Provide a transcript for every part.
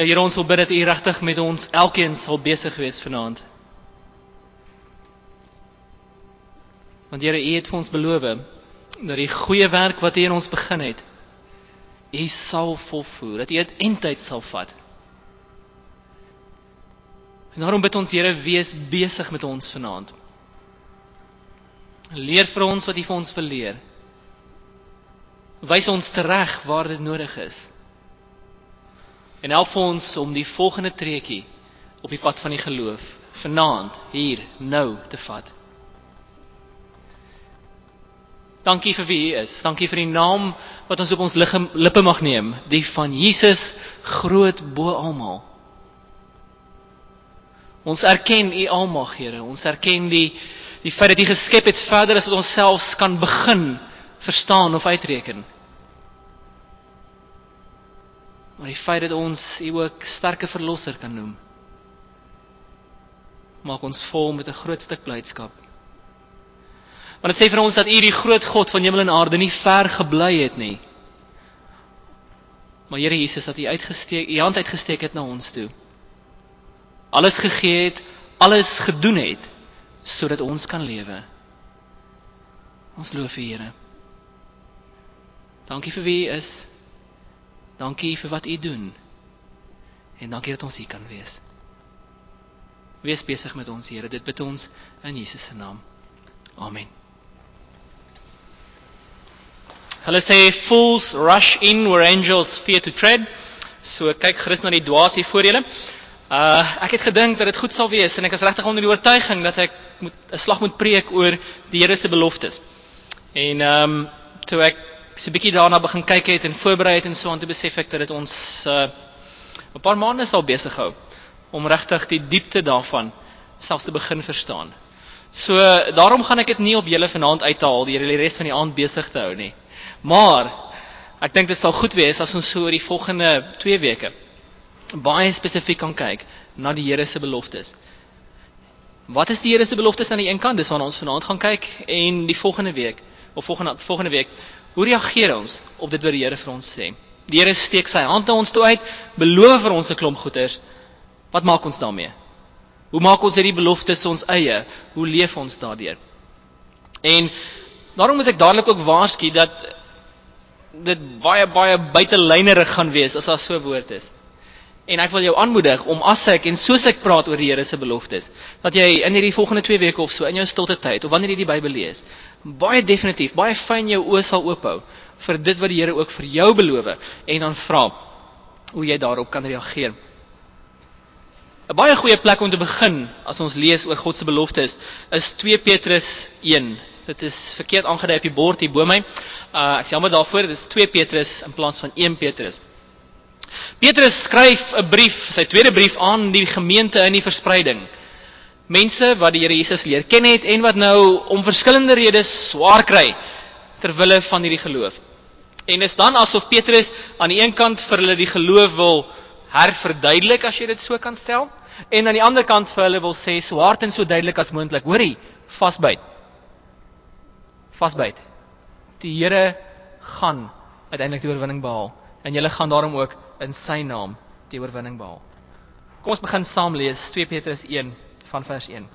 Ja Here, ons wil bid dat U regtig met ons elkeen sal besig wees vanaand. Want Here, U het vir ons beloof dat die goeie werk wat U in ons begin het, U sal volvoer, dat U dit eintyd sal vat. En daarom bid ons Here, wees besig met ons vanaand. Leer vir ons wat U vir ons wil leer. Wys ons tereg waar dit nodig is. En help ons om die volgende treetjie op die pad van die geloof vanaand hier nou te vat. Dankie vir wie U is. Dankie vir die naam wat ons op ons lippe mag neem, die van Jesus groot bo almal. Ons erken U almag, Here. Ons erken die die feit dat U geskep het verder as wat ons selfs kan begin verstaan of uitreken. Maar die feit dat ons U ook sterke verlosser kan noem, maak ons vol met 'n groot stuk blydskap. Want dit sê vir ons dat U die groot God van hemel en aarde nie ver gebly het nie. Maar Here Jesus dat U uitgesteek, U hand uitgesteek het na ons toe. Alles gegee het, alles gedoen het sodat ons kan lewe. Ons loof U Here. Dankie vir wie U is. Dankie vir wat U doen. En dankie dat ons hier kan wees. Wees besig met ons Here. Dit bid ons in Jesus se naam. Amen. Hulle sê fools rush in where angels fear to tread. So kyk gerus na die dwaas hier voor julle. Uh ek het gedink dat dit goed sal wees en ek is regtig onder die oortuiging dat ek moet 'n slag moet preek oor die Here se beloftes. En ehm um, toe ek so 'n bietjie daarna begin kyk het en voorberei het en so aan te besef ek dat dit ons uh 'n paar maande sal besig hou om regtig die diepte daarvan selfs te begin verstaan. So daarom gaan ek dit nie op julle vanaand uithaal deur die res van die aand besig te hou nie. Maar ek dink dit sal goed wees as ons so oor die volgende 2 weke baie spesifiek kan kyk na die Here se beloftes. Wat is die Here se beloftes aan die een kant? Dis waarna ons vanaand gaan kyk en die volgende week of volgende volgende week Hoe reageer ons op dit wat die Here vir ons sê? Die Here steek sy hand na ons toe uit, beloof vir ons 'n klomp goeders. Wat maak ons daarmee? Hoe maak ons hierdie beloftes ons eie? Hoe leef ons daardeur? En daarom moet ek dadelik ook waarsku dat dit baie baie buitelynerig gaan wees as daar so 'n woord is. En ek wil jou aanmoedig om as ek en soos ek praat oor die Here se beloftes, dat jy in hierdie volgende 2 weke of so in jou stilte tyd of wanneer jy die Bybel lees, baie definitief, baie fyn jou oë sal oophou vir dit wat die Here ook vir jou beloof en dan vra hoe jy daarop kan reageer. 'n Baie goeie plek om te begin as ons lees oor God se beloftes is 2 Petrus 1. Dit is verkeerd aangedui op die bord hier bo my. Uh ek sê jammer daarvoor, dit is 2 Petrus in plaas van 1 Petrus. Petrus skryf 'n brief, sy tweede brief aan die gemeente in die verspreiding mense wat die Here Jesus leer ken het en wat nou om verskillende redes swaar kry ter wille van hierdie geloof. En is dan asof Petrus aan die een kant vir hulle die geloof wil herverduidelik as jy dit so kan stel en aan die ander kant vir hulle wil sê so hard en so duidelik as moontlik, hoorie, vasbyt. Vasbyt. Die Here gaan uiteindelik die oorwinning behaal en julle gaan daarom ook in sy naam die oorwinning behaal. Kom ons begin saam lees 2 Petrus 1 van vers 1.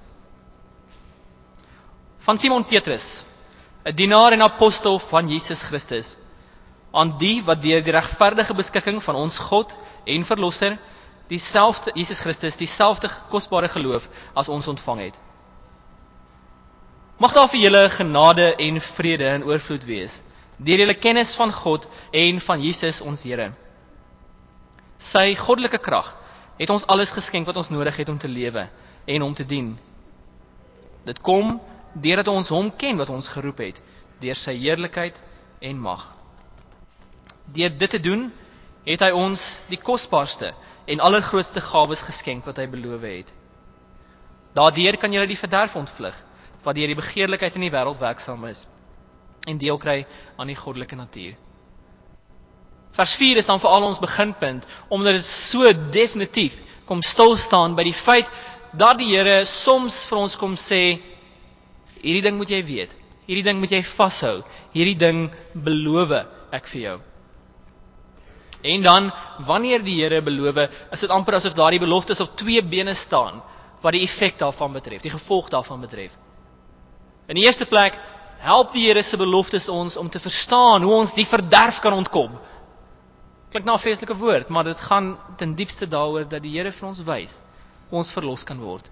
Van Simon Petrus, 'n dienaar en apostel van Jesus Christus, aan die wat deur die regverdige beskikking van ons God en verlosser dieselfde Jesus Christus dieselfde kosbare geloof as ons ontvang het. Mag daar vir julle genade en vrede in oorvloed wees deur julle kennis van God en van Jesus ons Here. Sy goddelike krag het ons alles geskenk wat ons nodig het om te lewe en hom te dien. Dit kom deurdat ons hom ken wat ons geroep het deur sy heerlikheid en mag. Deur dit te doen, het hy ons die kosbaarste en allergrootste gawes geskenk wat hy beloof het. Daardeur kan jy die verderf ontvlug wat deur die begeerlikheid in die wêreld werksaam is en deel kry aan die goddelike natuur. Vers 4 is dan vir al ons beginpunt omdat dit so definitief kom stil staan by die feit dat die Here soms vir ons kom sê hierdie ding moet jy weet. Hierdie ding moet jy vashou. Hierdie ding beloof ek vir jou. En dan wanneer die Here beloof, is dit amper asof daardie beloftes op twee bene staan wat die effek daarvan betref, die gevolg daarvan betref. In die eerste plek help die Here se beloftes ons om te verstaan hoe ons die verderf kan ontkom. Klink na 'n vreeslike woord, maar dit gaan ten diepste daaroor dat die Here vir ons wys ons verlos kan word.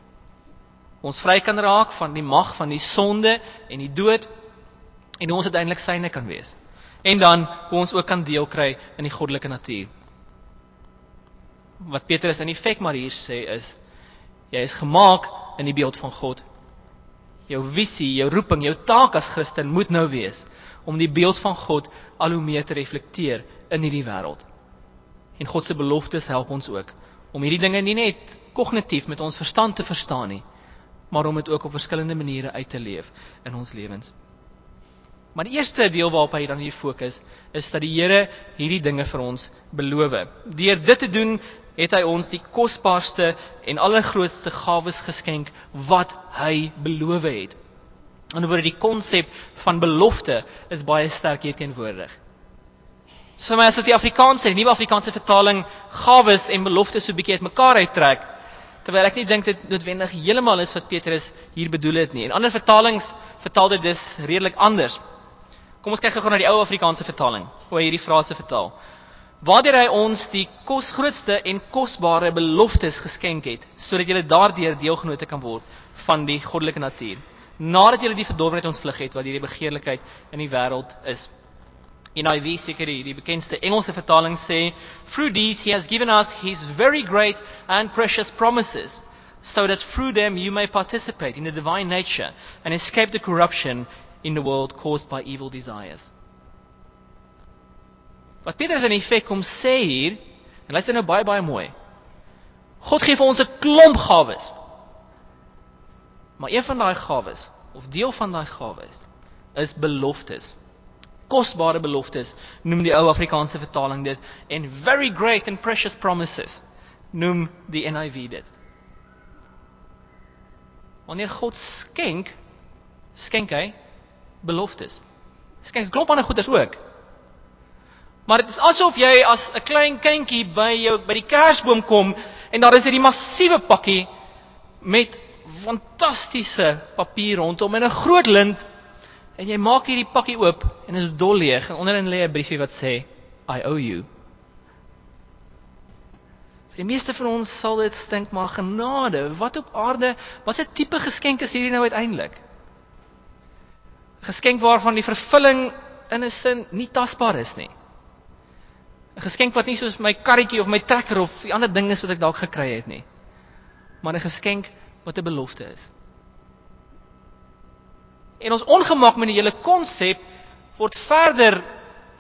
Ons vry kan raak van die mag van die sonde en die dood en ons uiteindelik syne kan wees. En dan hoe ons ook kan deel kry in die goddelike natuur. Wat Petrus in effek maar hier sê is jy is gemaak in die beeld van God. Jou visie, jou roeping, jou taak as Christen moet nou wees om die beeld van God al hoe meer te reflekteer in hierdie wêreld. En God se beloftes help ons ook om hierdie dinge nie net kognitief met ons verstand te verstaan nie, maar om dit ook op verskillende maniere uit te leef in ons lewens. Maar die eerste deel waarop hy dan hier fokus, is dat die Here hierdie dinge vir ons beloof. Deur dit te doen, het hy ons die kosbaarste en allergrootste gawes geskenk wat hy beloof het. En oor die konsep van belofte is baie sterk hier teenwoordig. So my as dit die Afrikaanse, die nuwe Afrikaanse vertaling gawes en beloftes so 'n bietjie uitmekaar uittrek, terwyl ek nie dink dit noodwendig heeltemal is wat Petrus hier bedoel het nie. En ander vertalings vertaal dit dus redelik anders. Kom ons kyk gou na die ou Afrikaanse vertaling, hoe hy hierdie frase vertaal waardeur hy ons die kos grootste en kosbare beloftes geskenk het sodat jy daardeur deelgenote kan word van die goddelike natuur nadat jy die verdorwenheid ontvlug het wat hierdie begeerlikheid in die wêreld is NIV seker die, die bekendste Engelse vertaling sê through these he has given us his very great and precious promises so that through them you may participate in the divine nature and escape the corruption in the world caused by evil desires Wat Petrus in effek kom sê hier, en luister nou baie baie mooi. God gee vir ons 'n klomp gawes. Maar een van daai gawes of deel van daai gawes is beloftes. Kosbare beloftes noem die ou Afrikaanse vertaling dit en very great and precious promises noem die NIV dit. Wanneer God skenk, skenk hy beloftes. Skenk 'n klomp ander goeders ook. Maar dit is asof jy as 'n klein kindjie by jou by die kersboom kom en daar is hierdie massiewe pakkie met fantastiese papier rondom en 'n groot lint en jy maak hierdie pakkie oop en dit is dol leeg en onderin lê 'n briefie wat sê I owe you. Vir die meeste van ons sal dit stink maar genade. Wat op aarde, wat 'n tipe geskenk is hierdie nou uiteindelik? Geskenk waarvan die vervulling in 'n sin nie tasbaar is nie. 'n geskenk wat nie soos my karretjie of my trekker of die ander ding is wat ek dalk gekry het nie. Maar 'n geskenk wat 'n belofte is. En ons ongemak met die hele konsep word verder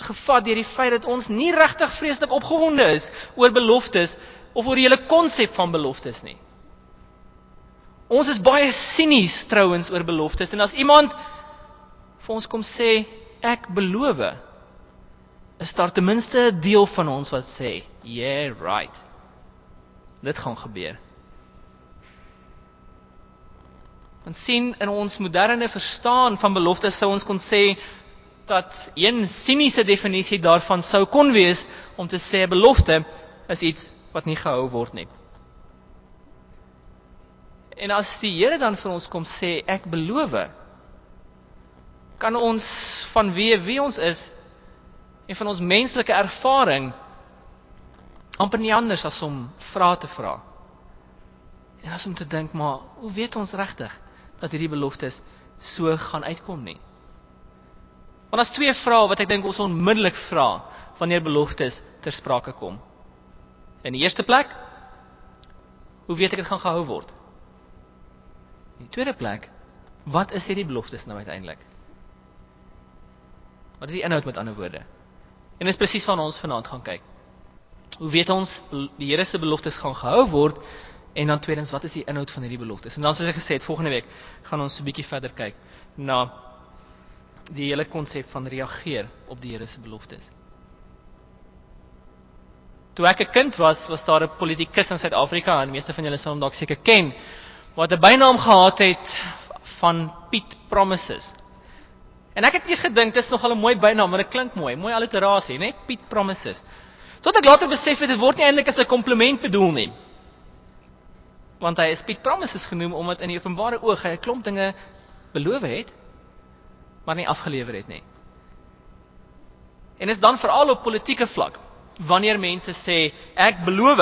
gevat deur die feit dat ons nie regtig vreeslik opgewonde is oor beloftes of oor die hele konsep van beloftes nie. Ons is baie sinies trouens oor beloftes en as iemand vir ons kom sê ek beloof is daar ten minste 'n deel van ons wat sê, "Yeah, right." Dit gaan gebeur. Ons sien in ons moderne verstaan van beloftes sou ons kon sê dat een siniese definisie daarvan sou kon wees om te sê 'n belofte is iets wat nie gehou word nie. En as die Here dan vir ons kom sê ek beloof, kan ons van wie wie ons is en van ons menslike ervaring amper nie anders as om vrae te vra. En as om te dink, maar hoe weet ons regtig dat hierdie beloftes so gaan uitkom nie? Want daar's twee vrae wat ek dink ons onmiddellik vra wanneer beloftes ter sprake kom. In die eerste plek, hoe weet ek dit gaan gehou word? In die tweede plek, wat is hierdie beloftes nou uiteindelik? Wat is die inhoud met ander woorde? En dis presies van ons vanaand gaan kyk. Hoe weet ons die Here se beloftes gaan gehou word? En dan tweedens, wat is die inhoud van hierdie beloftes? En dan soos ek gesê het, volgende week gaan ons 'n bietjie verder kyk na die hele konsep van reageer op die Here se beloftes. Toe ek 'n kind was, was daar 'n politikus in Suid-Afrika en meeste van julle sal hom dalk seker ken, wat 'n bynaam gehad het van Piet Promises. En ek het eers gedink dit is nog al 'n mooi bynaam, want dit klink mooi, mooi alliterasie, né? Piet Promises. Tot ek later besef het dit word nie eintlik as 'n kompliment bedoel nie. Want hy is Piet Promises genoem omdat in die openbare oog hy 'n klomp dinge beloof het, maar nie afgelewer het nie. En is dan veral op politieke vlak wanneer mense sê ek beloof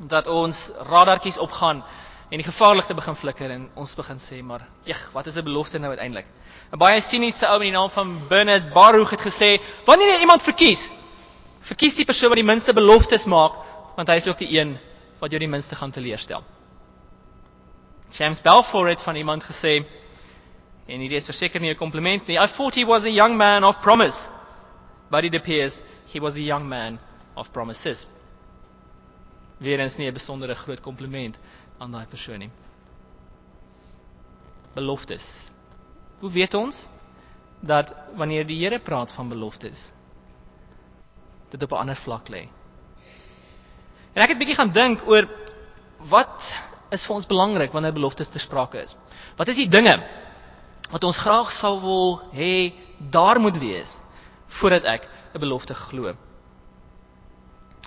dat ons radartjies opgaan en die gevaarligte begin flikker en ons begin sê maar jeg wat is 'n belofte nou uiteindelik 'n baie siniese ou met die naam van Bernard Baruch het gesê wanneer jy iemand verkies verkies die persoon wat die minste beloftes maak want hy is ook die een wat jou die minste gaan teleurstel James Balfour het van iemand gesê en hierdie is verseker nie 'n kompliment nie I thought he was a young man of promise but it appears he was a young man of promises weer eens nie 'n besondere groot kompliment aan daai persoon nie. Beloftes. Hoe weet ons dat wanneer die Here praat van beloftes dit op 'n ander vlak lê? En ek het bietjie gaan dink oor wat is vir ons belangrik wanneer beloftes ter sprake is. Wat is die dinge wat ons graag sal wil hê daar moet wees voordat ek 'n belofte glo?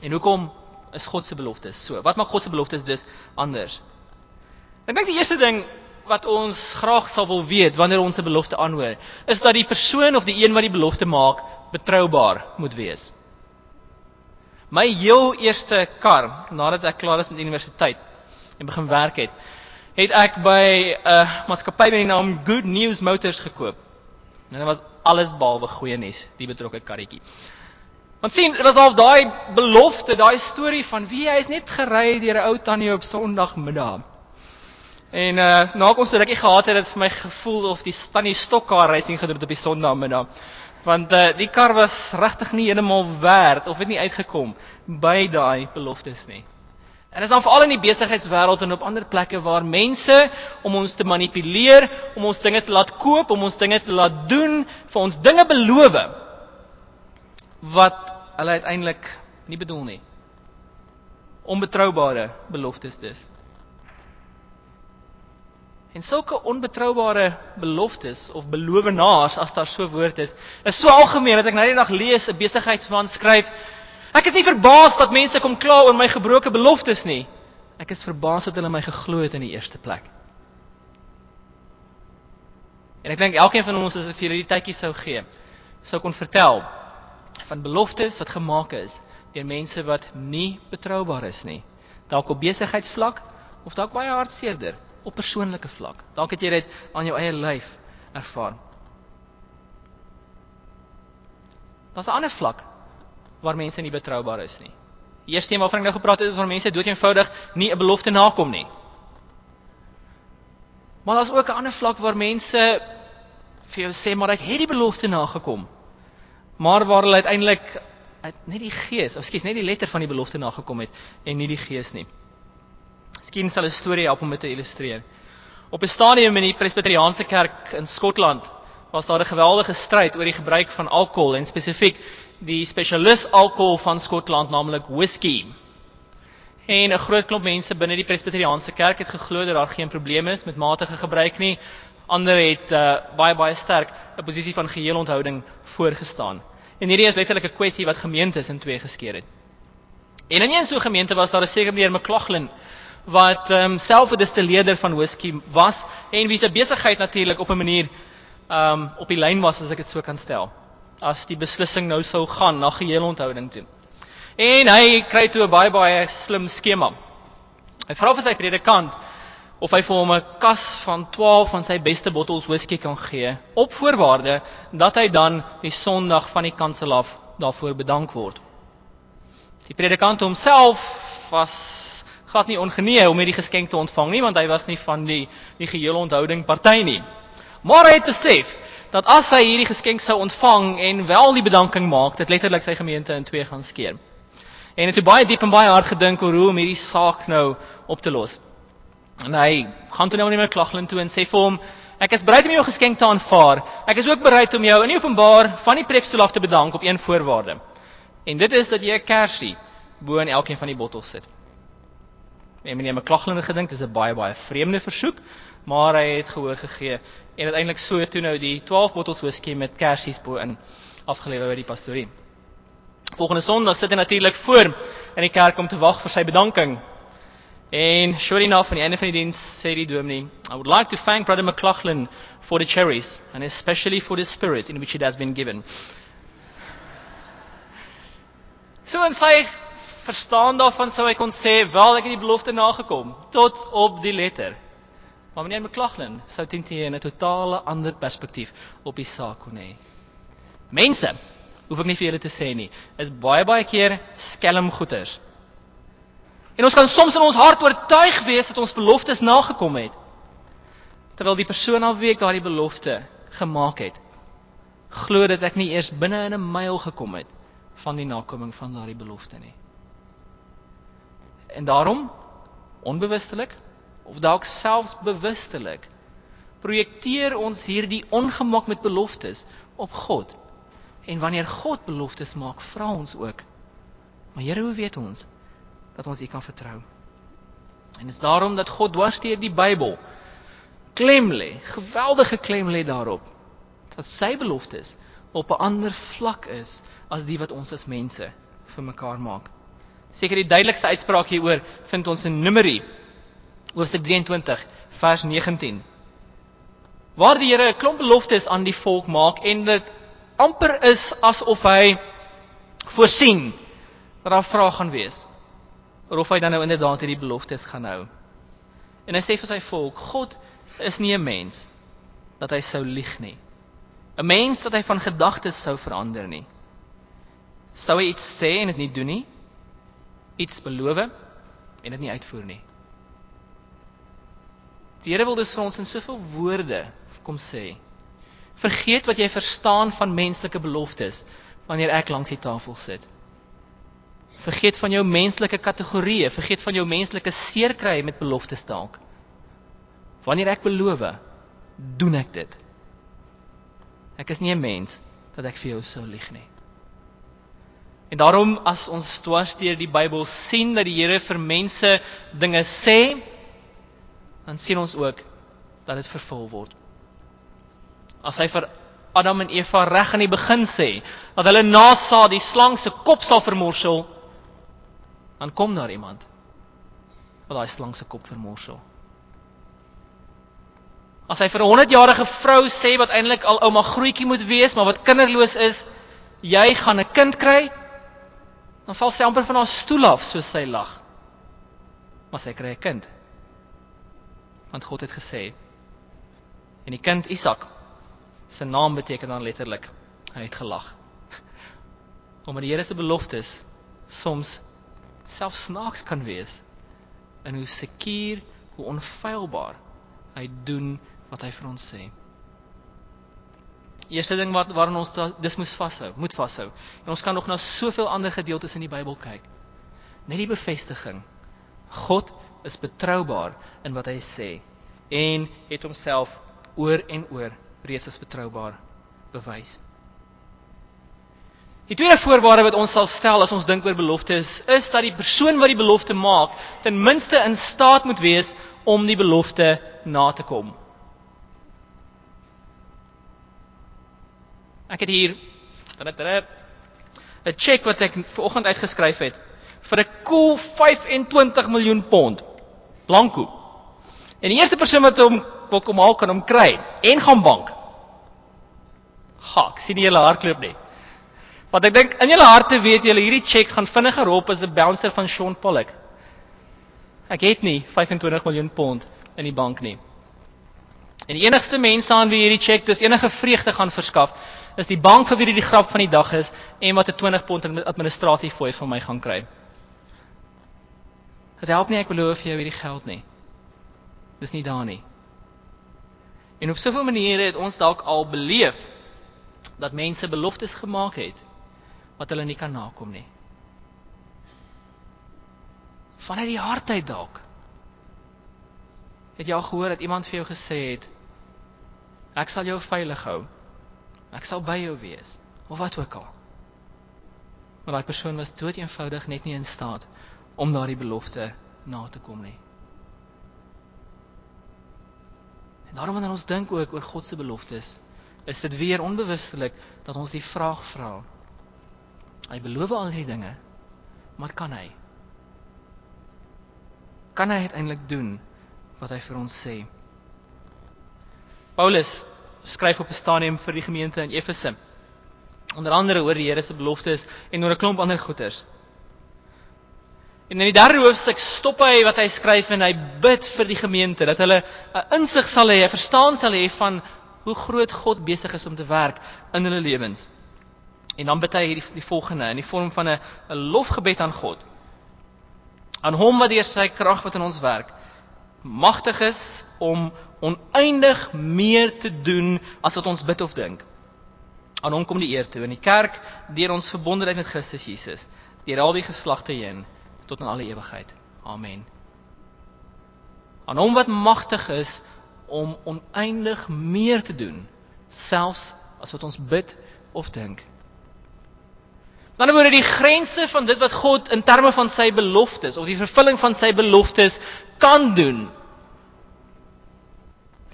En hoekom is God se beloftes so? Wat maak God se beloftes dus anders? Ek dink die eerste ding wat ons graag sal wil weet wanneer ons 'n belofte aanhoor, is dat die persoon of die een wat die belofte maak, betroubaar moet wees. My heel eerste kar, nadat ek klaar is met universiteit en begin werk het, het ek by 'n uh, maatskappy met die naam Good News Motors gekoop. En dit was alles behalwe goeie nuus, die betrokke karretjie. Want sien, dit was al daai belofte, daai storie van wie hy is net gery deur 'n ou tannie op Sondagmiddag. En uh na kom so rukkie gehad het dit vir my gevoel of die tannie stokkar racing gedoen op die Sondagmiddag. Want uh die kar was regtig nie heeltemal werd of het nie uitgekom by daai beloftes nie. En dit is dan veral in die besigheidswêreld en op ander plekke waar mense om ons te manipuleer, om ons dinge te laat koop, om ons dinge te laat doen, vir ons dinge beloof wat hulle uiteindelik nie bedoel nie. Onbetroubare beloftes dis. En sulke onbetroubare beloftes of belowenaars as daar so woord is, is so algemeen dat ek nou die dag lees 'n besigheidsman skryf Ek is nie verbaas dat mense kom kla oor my gebroke beloftes nie. Ek is verbaas dat hulle my geglo het in die eerste plek. En ek dink elkeen van ons as ek vir julle die tydjie sou gee, sou kon vertel van beloftes wat gemaak is deur mense wat nie betroubaar is nie. Dalk op besigheidsvlak of dalk baie hartseerder op persoonlike vlak. Dalk het jy dit aan jou eie lyf ervaar. Daar's 'n ander vlak waar mense nie betroubaar is nie. Die eerste een waarvan ek nou gepraat het is waar mense dood eenvoudig nie 'n belofte nakom nie. Maar daar's ook 'n ander vlak waar mense vir jou sê maar ek het die belofte nagekom maar waar hulle uiteindelik uit net die gees, of skielik net die letter van die belofte nagekom het en nie die gees nie. Skien sal 'n storie help om dit te illustreer. Op 'n stadium in die Presbyteriaanse kerk in Skotland was daar 'n geweldige stryd oor die gebruik van alkohol en spesifiek die spesialis alkohol van Skotland, naamlik whisky. En 'n groot klomp mense binne die Presbyteriaanse kerk het geglo dat daar geen probleme is met matige gebruik nie. Ander het uh, baie baie sterk 'n posisie van geheel onthouding voorgestaan. En hierdie is letterlik 'n kwessie wat gemeentes in twee geskeur het. En in een so gemeente was daar 'n sekere meneer McLaughlin wat ehm um, self 'n distilleerder van whisky was en wie se besigheid natuurlik op 'n manier ehm um, op die lyn was as ek dit so kan stel. As die beslissing nou sou gaan na geheel onthouding toe. En hy kry toe 'n baie baie slim skema. Hy vra vir sy predikant of hy vir hom 'n kas van 12 van sy beste bottels whisky kan gee op voorwaarde dat hy dan die Sondag van die kansel af daarvoor bedank word. Die predikant homself was glad nie ongenee om hierdie geskenk te ontvang nie want hy was nie van die die geheel onthouding party nie. Maar hy het besef dat as hy hierdie geskenk sou ontvang en wel die bedanking maak, dit letterlik sy gemeente in twee gaan skeer. En het hy baie diep en baie hard gedink oor hoe om hierdie saak nou op te los. En hy gaan toe nou net met Klaglin toe en sê vir hom: "Ek is bereid om jou geskenk te aanvaar. Ek is ook bereid om jou in die openbaar van die preekstoel af te bedank op een voorwaarde. En dit is dat jy 'n kersie bo in elkeen van die bottels sit." En meneer McLaughlin het gedink dis 'n baie baie vreemde versoek, maar hy het gehoor gegee en uiteindelik so toe nou die 12 bottels whisky met kersies bo in afgelewer by die pastorie. Volgende Sondag sit hy natuurlik voor in die kerk om te wag vir sy bedanking. En sure enough aan die einde van die diens sê die dominee, I would like to thank brother McLaughlin for the cherries and especially for the spirit in which it has been given. So en sy verstaan daarvan sou hy kon sê, wel ek het die belofte nagekom tot op die letter. Maar meneer McLaughlin sou teen teen 'n totale ander perspektief op die saak kon hê. Mense, hoef ek nie vir julle te sê nie, is baie baie keer skelmgoeters. En ons kan soms in ons hart oortuig wees dat ons beloftes nagekom het. Terwyl die persoon al wie ek daardie belofte gemaak het, glo dat ek nie eers binne in 'n myl gekom het van die nakoming van daardie belofte nie. En daarom onbewustelik of dalk selfs bewustelik projekteer ons hierdie ongemak met beloftes op God. En wanneer God beloftes maak, vra ons ook: "Maar Here, hoe weet ons dat ons U kan vertrou?" En dit is daarom dat God dwarsteer die Bybel klem lê, geweldige klem lê daarop dat sy beloftes op 'n ander vlak is as die wat ons as mense vir mekaar maak. Seker die duidelikste uitspraak hieroor vind ons in Numeri hoofstuk 23 vers 19. Waar die Here 'n klomp beloftes aan die volk maak en dit amper is asof hy voorsien dat daar vrae gaan wees of hy dan nou inderdaad hierdie beloftes gaan hou. En hy sê vir sy volk, God is nie 'n mens dat hy sou lieg nie. 'n Mens dat hy van gedagtes sou verander nie. Sou hy iets sê en dit nie doen nie? Iets beloof en dit nie uitvoer nie. Die Here wil dus vir ons in soveel woorde kom sê. Vergeet wat jy verstaan van menslike beloftes wanneer ek langs die tafel sit. Vergeet van jou menslike kategorieë, vergeet van jou menslike seerkry met beloftes dalk. Wanneer ek beloof, doen ek dit. Ek is nie 'n mens dat ek vir jou sou lieg nie. En daarom as ons dwars deur die Bybel sien dat die Here vir mense dinge sê, dan sien ons ook dat dit vervul word. As hy vir Adam en Eva reg aan die begin sê dat hulle nasaad die slang se kop sal vermorsel, dan kom daar iemand wat daai slang se kop vermorsel. As hy vir 'n 100-jarige vrou sê wat eintlik al ouma grootjie moet wees, maar wat kinderloos is, jy gaan 'n kind kry, dan val sy amper van haar stoel af soos sy lag. Maar sy kry 'n kind. Want God het gesê en die kind Isak se naam beteken dan letterlik hy het gelag. Omdat die Here se beloftes soms selfs snaaks kan wees en hoe seker hoe onfeilbaar hy doen wat hy vir ons sê Eerste ding wat waaraan ons dis moet vashou, moet vashou. En ons kan nog na soveel ander gedeeltes in die Bybel kyk. Net die bevestiging. God is betroubaar in wat hy sê en het homself oor en oor reeds as betroubaar bewys. Die tweede voorwaarde wat ons sal stel as ons dink oor beloftes is dat die persoon wat die belofte maak ten minste in staat moet wees om die belofte na te kom. Ek het hier 'n cheque wat ek vanoggend uitgeskryf het vir 'n cool 25 miljoen pond. Blanco. En die eerste persoon wat hom wil kom haal kan hom kry en gaan bank. Hak, sien jy hulle hardloop nie. Want ek dink in julle harte weet julle hierdie cheque gaan vinniger op as 'n bouncer van Sean Pollock. Ek het nie 25 miljoen pond in die bank nie. En die enigste mense aan wie hierdie cheque dis enige vreugde gaan verskaf, is die bank vir wie dit die grap van die dag is en wat 'n 20 pond administrasie fooi van my gaan kry. Dit help nie ek beloof vir jou hierdie geld nie. Dis nie daar nie. En op soveel maniere het ons dalk al beleef dat mense beloftes gemaak het wat hulle nie kan nakom nie. Vanuit die hart uit dalk. Het jy al gehoor dat iemand vir jou gesê het ek sal jou veilig hou. Ek sal by jou wees of wat ook al. Maar daai persoon was dood eenvoudig net nie in staat om daardie belofte na te kom nie. En daarom wanneer ons dink ook oor God se beloftes, is dit weer onbewustelik dat ons die vraag vra: Hy beloof al hierdie dinge. Maar kan hy? Kan hy uiteindelik doen wat hy vir ons sê? Paulus skryf op 'n stadium vir die gemeente in Efese. Onder andere oor die Here se beloftes en oor 'n klomp ander goeters. En in die derde hoofstuk stop hy wat hy skryf en hy bid vir die gemeente dat hulle 'n insig sal hê, 'n verstaan sal hê van hoe groot God besig is om te werk in hulle lewens. En dan bid hy hierdie die volgende in die vorm van 'n 'n lofgebed aan God. Aan hom wat deur sy krag wat in ons werk magtig is om oneindig meer te doen as wat ons bid of dink. Aan hom kom die eer toe in die kerk deur ons verbondenheid met Christus Jesus, deur al die geslagte heen tot in alle ewigheid. Amen. Aan hom wat magtig is om oneindig meer te doen, selfs as wat ons bid of dink. Dan word die grense van dit wat God in terme van sy beloftes of die vervulling van sy beloftes kan doen.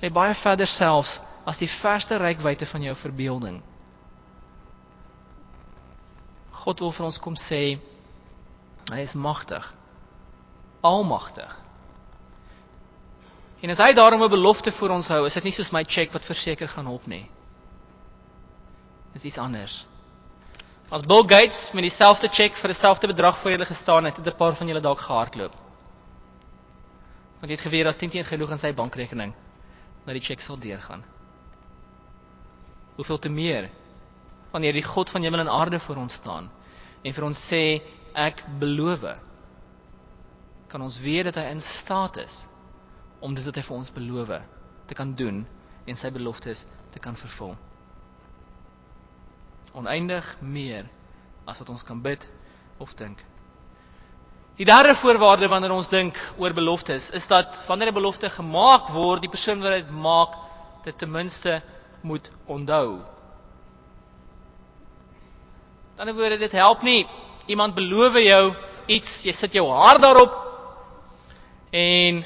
Lê baie verder selfs as die verste rykwyte van jou verbeelding. God wil vir ons kom sê Hy is magtig. Almagtig. En as hy daarom 'n belofte vir ons hou, is dit nie soos my cheque wat verseker gaan help nie. Dis iets anders. As Bill Gates met dieselfde cheque vir dieselfde bedrag voor julle gestaan het, het 'n paar van julle dalk gehardloop. Want jy het geweet as 10 teen genoeg in sy bankrekening dat die cheque sal deurgaan. Hoeveel te meer wanneer die God van hemel en aarde voor ons staan en vir ons sê ek beloof kan ons weet dat hy in staat is om dit wat hy vir ons beloof te kan doen en sy beloftes te kan vervul. Oneindig meer as wat ons kan bid of dink. Die derde voorwaarde wanneer ons dink oor beloftes is dat wanneer 'n belofte gemaak word, die persoon wat dit maak dit ten minste moet onthou. Aan die ander woorde dit help nie iemand beloof jou iets, jy sit jou hart daarop en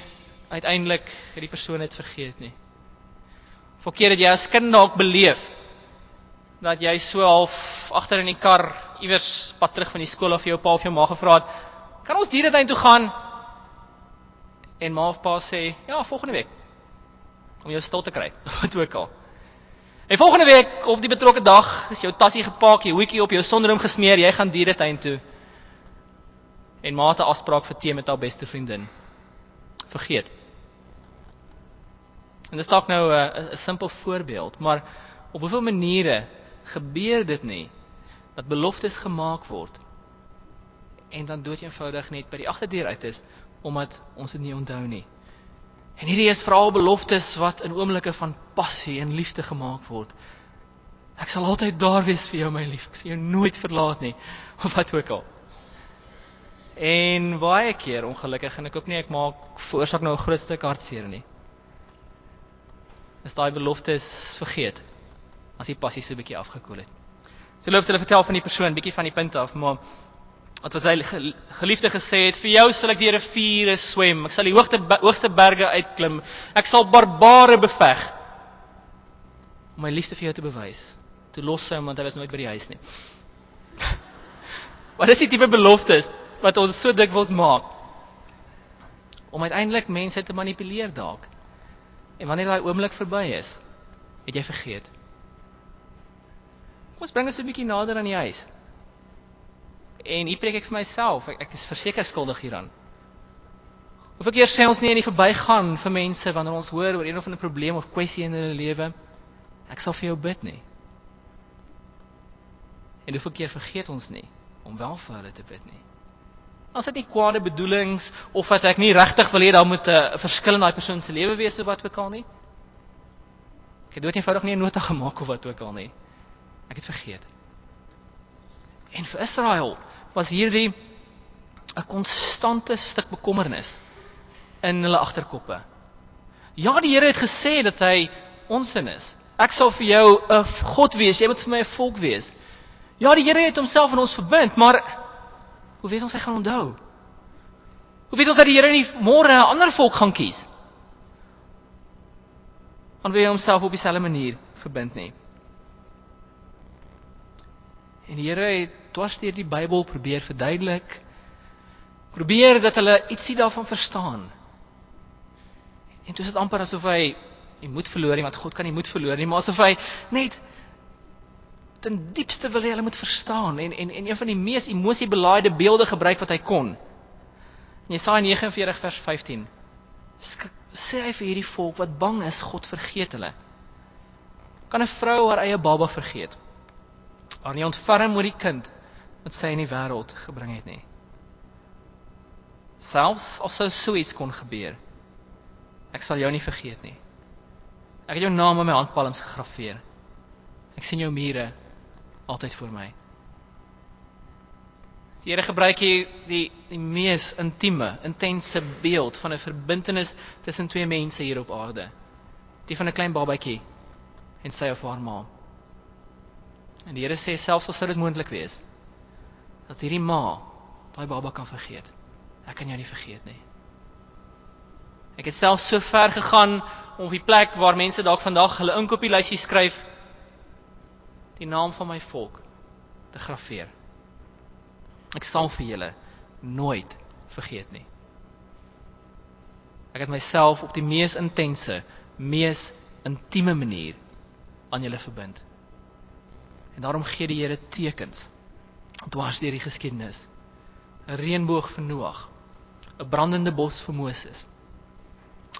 uiteindelik het die persoon dit vergeet nie. Volkeer dat jy as kind dalk beleef dat jy so half agter in die kar iewers pad terug van die skool af vir jou pa of jou ma gevra het, "Kan ons dieretuin toe gaan?" En ma of pa sê, "Ja, volgende week." Om jou stil te kry, wat ook al. En volgende week op die betrokke dag is jou tassie gepak, jy hoetjie op jou sonroom gesmeer, jy gaan dieretuin toe. En ma het 'n afspraak vir tee met haar beste vriendin. Vergeet. En dit is dalk nou 'n 'n simpel voorbeeld, maar op hoeveel maniere gebeur dit nie dat beloftes gemaak word en dan dood eenvoudig net by die agterdeur uit is omdat ons dit nie onthou nie. En hierdie is veral beloftes wat in oomblikke van passie en liefde gemaak word. Ek sal altyd daar wees vir jou my lief. Ek sal jou nooit verlaat nie of wat ook al. En baie keer ongelukkig en ek hoop nie ek maak veroorsaak nou 'n groot stuk hartseer nie. Is daai beloftes vergeet as die passie so 'n bietjie afgekoel het. So loop hulle vertel van die persoon bietjie van die punt af, maar wat was hy geliefde gesê het vir jou sal ek die riviere swem. Ek sal die hoogste hoogste berge uitklim. Ek sal barbare beveg. Om my liefde vir jou te bewys. Toe los hy hom want hy was nooit by die huis nie. Wat is die tipe beloftes wat ons so dikwels maak? Om uiteindelik mense te manipuleer dalk. En wanneer daai oomblik verby is het jy vergeet. Kom ons bring ons 'n bietjie nader aan die huis En hier preek ek vir myself. Ek, ek is verseker skuldig hieraan. Hoeveel keer sê ons nie in die verbygaan vir mense wanneer ons hoor oor een of ander probleem of kwessie in hulle lewe, ek sal vir jou bid nie. En hoeveel keer vergeet ons nie om wel vir hulle te bid nie. As dit nie kwade bedoelings of dat ek nie regtig wil hê daar moet 'n verskil in daai persoon se lewe wees of wat ook al nie. Ek het dood eenvoudig nie 'n nota gemaak of wat ook al nie. Ek het vergeet. En vir Israel was hierdie 'n konstante stuk bekommernis in hulle agterkoppe. Ja, die Here het gesê dat hy ons in is. Ek sal vir jou 'n God wees, jy moet vir my 'n volk wees. Ja, die Here het homself aan ons verbind, maar hoe weet ons hy gaan onthou? Hoe weet ons dat die Here nie môre 'n ander volk gaan kies? Want wie homself op dieselfde manier verbind nie. En die Here het dwars deur die Bybel probeer verduidelik probeer dat hulle ietsie daarvan verstaan. En dit is amper asof hy nie moed verloor nie, want God kan nie moed verloor nie, maar asof hy net ten diepste wil hê hulle moet verstaan en en en een van die mees emosiebelaaide beelde gebruik wat hy kon. In Jesaja 49 vers 15 sê hy vir hierdie volk wat bang is, God vergeet hulle. Kan 'n vrou haar eie baba vergeet? Haar nie ontferm oor die kind wat sy in die wêreld gebring het nie. Selfs al sou so iets kon gebeur, ek sal jou nie vergeet nie. Ek het jou naam in my handpalms gegraveer. Ek sien jou mure altyd vir my. Die Here gebruik hier die die mees intieme, intense beeld van 'n verbintenis tussen twee mense hier op aarde. Die van 'n klein babatjie en sy of haar ma. En die Here sê selfs al sou dit moontlik wees dat hierdie ma daai baba kan vergeet. Ek kan jou nie vergeet nie. Ek het self so ver gegaan om op die plek waar mense dalk vandag hulle inkopieslysie skryf die naam van my volk te graweer. Ek sal vir julle nooit vergeet nie. Ek het myself op die mees intense, mees intieme manier aan julle verbind. En daarom gee die Here tekens dwars deur die geskiedenis. 'n Reënboog vir Noag, 'n brandende bos vir Moses,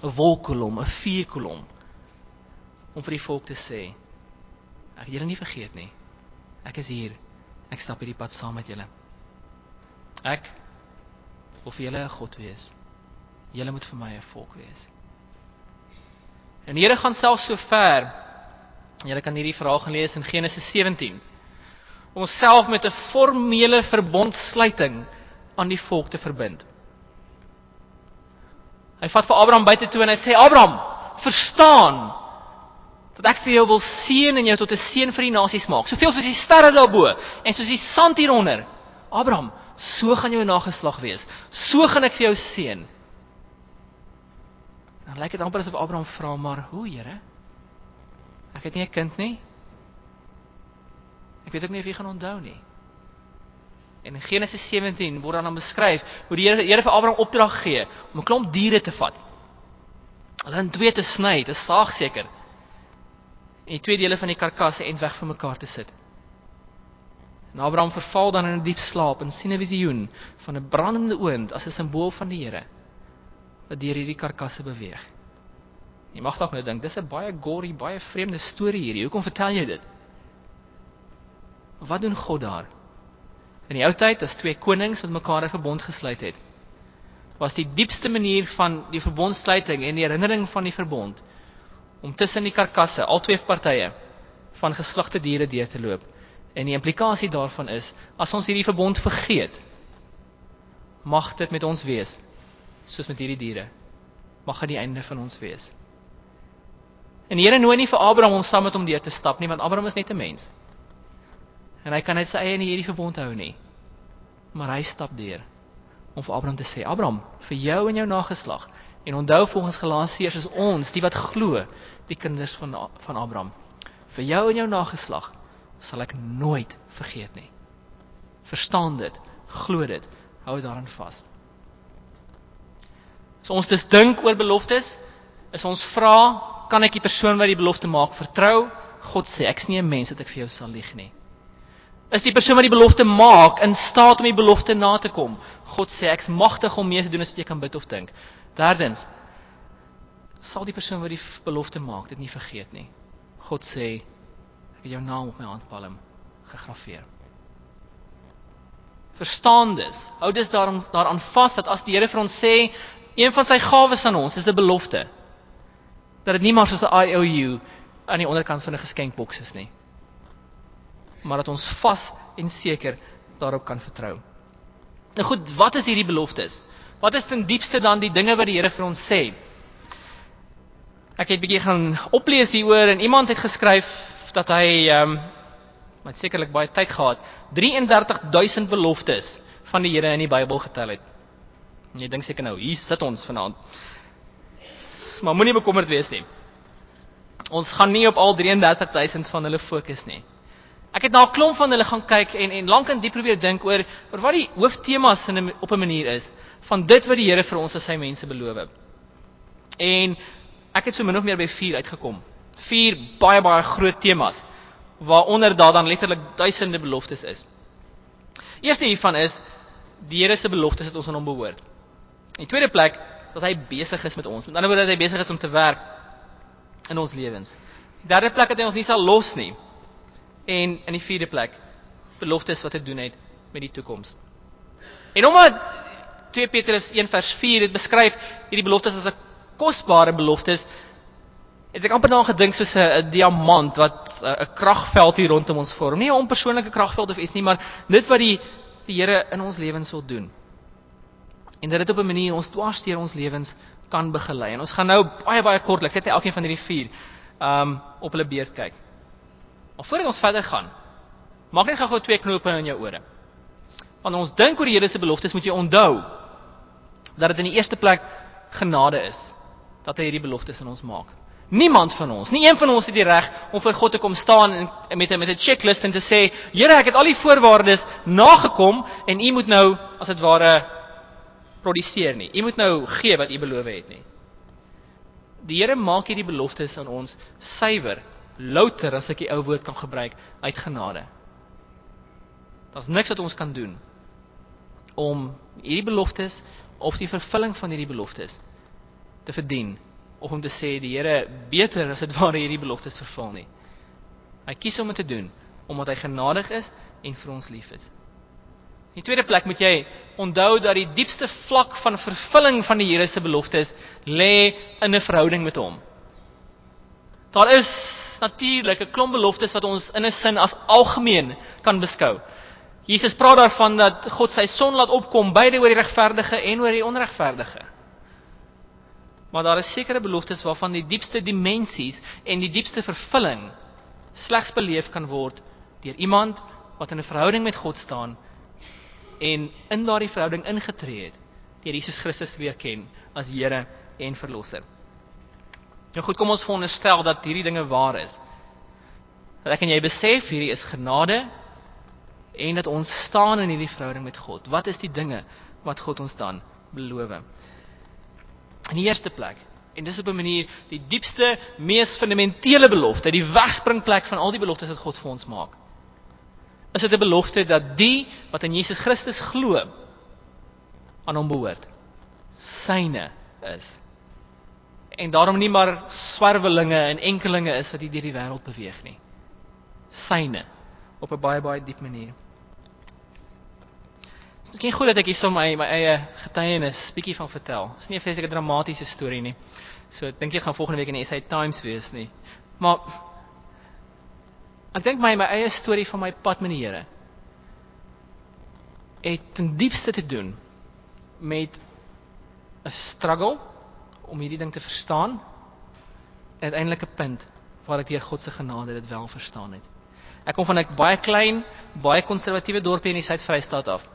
'n wolkkolom, 'n vuurkolom om vir die volk te sê Ek het julle nie vergeet nie. Ek is hier. Ek stap hierdie pad saam met julle. Ek wil vir julle 'n God wees. Julle moet vir my 'n volk wees. En die Here gaan self so ver. Julle kan hierdie verhaal gaan lees in Genesis 17 om homself met 'n formele verbondsluiting aan die volk te verbind. Hy vat vir Abraham buite toe en hy sê Abraham, verstaan dat ek vir jou wil seën en jou tot 'n seën vir die nasies maak. Soveel soos die sterre daarbo en soos die sand hieronder. Abraham, so gaan jou nageslag wees. So gaan ek vir jou seën. Dan lyk dit amper asof Abraham vra maar, "Hoe, Here? Ek het nie 'n kind nie. Ek weet ook nie of jy gaan onthou nie." En in Genesis 17 word dan beskryf hoe die Here Here vir Abraham opdrag gee om 'n klomp diere te vat. Hulle in twee te sny, dit is saag seker en die twee dele van die karkas end weg van mekaar te sit. En Abraham verval dan in 'n diep slaap en sien 'n visioen van 'n brandende oond as 'n simbool van die Here wat deur hierdie karkasse beweeg. Jy mag dalk nou dink dis 'n baie gory, baie vreemde storie hierdie. Hoekom vertel jy dit? Wat doen God daar? In die ou tyd as twee konings met mekaar 'n verbond gesluit het, was die diepste manier van die verbondsluiting en die herinnering van die verbond om tussen die karkasse, al twee partye van geslagte diere deur te loop. En die implikasie daarvan is as ons hierdie verbond vergeet, mag dit met ons wees soos met hierdie diere. Mag dit die einde van ons wees. En die Here nooi nie vir Abraham om saam met hom deur te stap nie, want Abraham is net 'n mens. En hy kan net sy eie in hierdie verbond hou nie. Maar hy stap deur om vir Abraham te sê: "Abraham, vir jou en jou nageslag En onthou volgens Galasiërs is ons die wat glo, die kinders van van Abraham. Vir jou en jou nageslag sal ek nooit vergeet nie. Verstaan dit, glo dit, hou daaraan vas. So ons dis dink oor beloftes, is ons vra, kan ek die persoon wat die belofte maak vertrou? God sê ek's nie 'n mens dat ek vir jou sal lieg nie. Is die persoon wat die belofte maak in staat om die belofte na te kom? God sê ek's magtig om meer te doen as wat jy kan bid of dink. Derdens sal die persoon wat die belofte maak dit nie vergeet nie. God sê ek het jou naam op my handpalm gegraveer. Verstaan dus. Hou dus daarom daaraan vas dat as die Here vir ons sê een van sy gawes aan ons is 'n belofte dat dit nie maar soos 'n IOU aan die onderkant van 'n geskenkboks is nie. Maar dat ons vas en seker daarop kan vertrou. Nou goed, wat is hierdie beloftes? Wat is ten diepste dan die dinge wat die Here vir ons sê? Ek het bietjie gaan oplees hieroor en iemand het geskryf dat hy ehm um, met sekerlik baie tyd gehad 33000 beloftes van die Here in die Bybel getel het. Jy dink seker nou, hier sit ons vanaand. Maar moenie bekommerd wees nie. Ons gaan nie op al 33000 van hulle fokus nie. Ek het na 'n klomp van hulle gaan kyk en en lank en diep probeer dink oor oor wat die hooftemas in op 'n manier is van dit wat die Here vir ons as sy mense beloof het. En ek het so min of meer by 4 uitgekom. 4 baie baie groot temas waaronder daar dan letterlik duisende beloftes is. Eerste hiervan is die Here se beloftes het ons aan hom behoort. In tweede plek dat hy besig is met ons. Met ander woorde dat hy besig is om te werk in ons lewens. Die derde plek dat hy ons nie sal los nie. En in die vierde plek beloftes wat hy doen het met die toekoms. En omdat 2 Petrus 1 vers 4 dit beskryf hierdie beloftes as 'n kosbare beloftes het ek amper daaraan gedink soos 'n diamant wat 'n kragveld hier rondom ons vorm. Nie 'n onpersoonlike kragveld of iets nie, maar dit wat die die Here in ons lewens wil doen. En dat dit op 'n manier ons dwars deur ons lewens kan begelei. En ons gaan nou baie baie kortliks net elkeen van hierdie vier um op hulle beurt kyk. Maar voordat ons verder gaan, maak net gou-gou twee knope in jou ore. Wanneer ons dink oor die Here se beloftes, moet jy onthou dat dit in die eerste plek genade is dat hy hierdie beloftes aan ons maak. Niemand van ons, nie een van ons het die reg om voor God te kom staan en met 'n met 'n checklist en te sê, Here, ek het al die voorwaardes nagekom en U moet nou as dit ware produseer nie. U moet nou gee wat U beloof het nie. Die Here maak hierdie beloftes aan ons suiwer louter as ek die ou woord kan gebruik uit genade. Daar's niks wat ons kan doen om hierdie beloftes of die vervulling van hierdie beloftes te verdien of om te sê die Here beter as dit ware hierdie beloftes vervul nie. Hy kies om dit te doen omdat hy genadig is en vir ons lief is. In die tweede plek moet jy onthou dat die diepste vlak van vervulling van die Here se beloftes lê in 'n verhouding met hom. Daar is natuurlik 'n klomp beloftes wat ons in 'n sin as algemeen kan beskou. Jesus praat daarvan dat God sy son laat opkom beide oor die regverdige en oor die onregverdige. Maar daar is sekere beloftes waarvan die diepste dimensies en die diepste vervulling slegs beleef kan word deur iemand wat in 'n verhouding met God staan en in daardie verhouding ingetree het deur Jesus Christus leer ken as Here en verlosser. Nou goed, kom ons veronderstel dat hierdie dinge waar is. Dat ek en jy besef hierdie is genade en dat ons staan in hierdie verhouding met God. Wat is die dinge wat God ons dan beloof? In die eerste plek, en dis op 'n manier die diepste, mees fundamentele belofte, die wegspringplek van al die beloftes wat God vir ons maak. Is dit 'n belofte dat die wat in Jesus Christus glo aan hom behoort, syne is en daarom nie maar swerwelinge en enkelinge is wat hier deur die wêreld beweeg nie. Syne op 'n baie baie diep manier. Dit is miskien goed dat ek hierso my my eie getuienis bietjie van vertel. Dit is nie 'n vreeslike dramatiese storie nie. So ek dink ek gaan volgende week in die SA Times wees nie. Maar ek dink my my eie storie van my pad met die Here het ten diepste te doen met 'n struggle om hierdie ding te verstaan en uiteindelik 'n punt waar ek deur God se genade dit wel verstaan het. Ek kom van 'n baie klein, baie konservatiewe dorpie in die Suid-Vrystaat af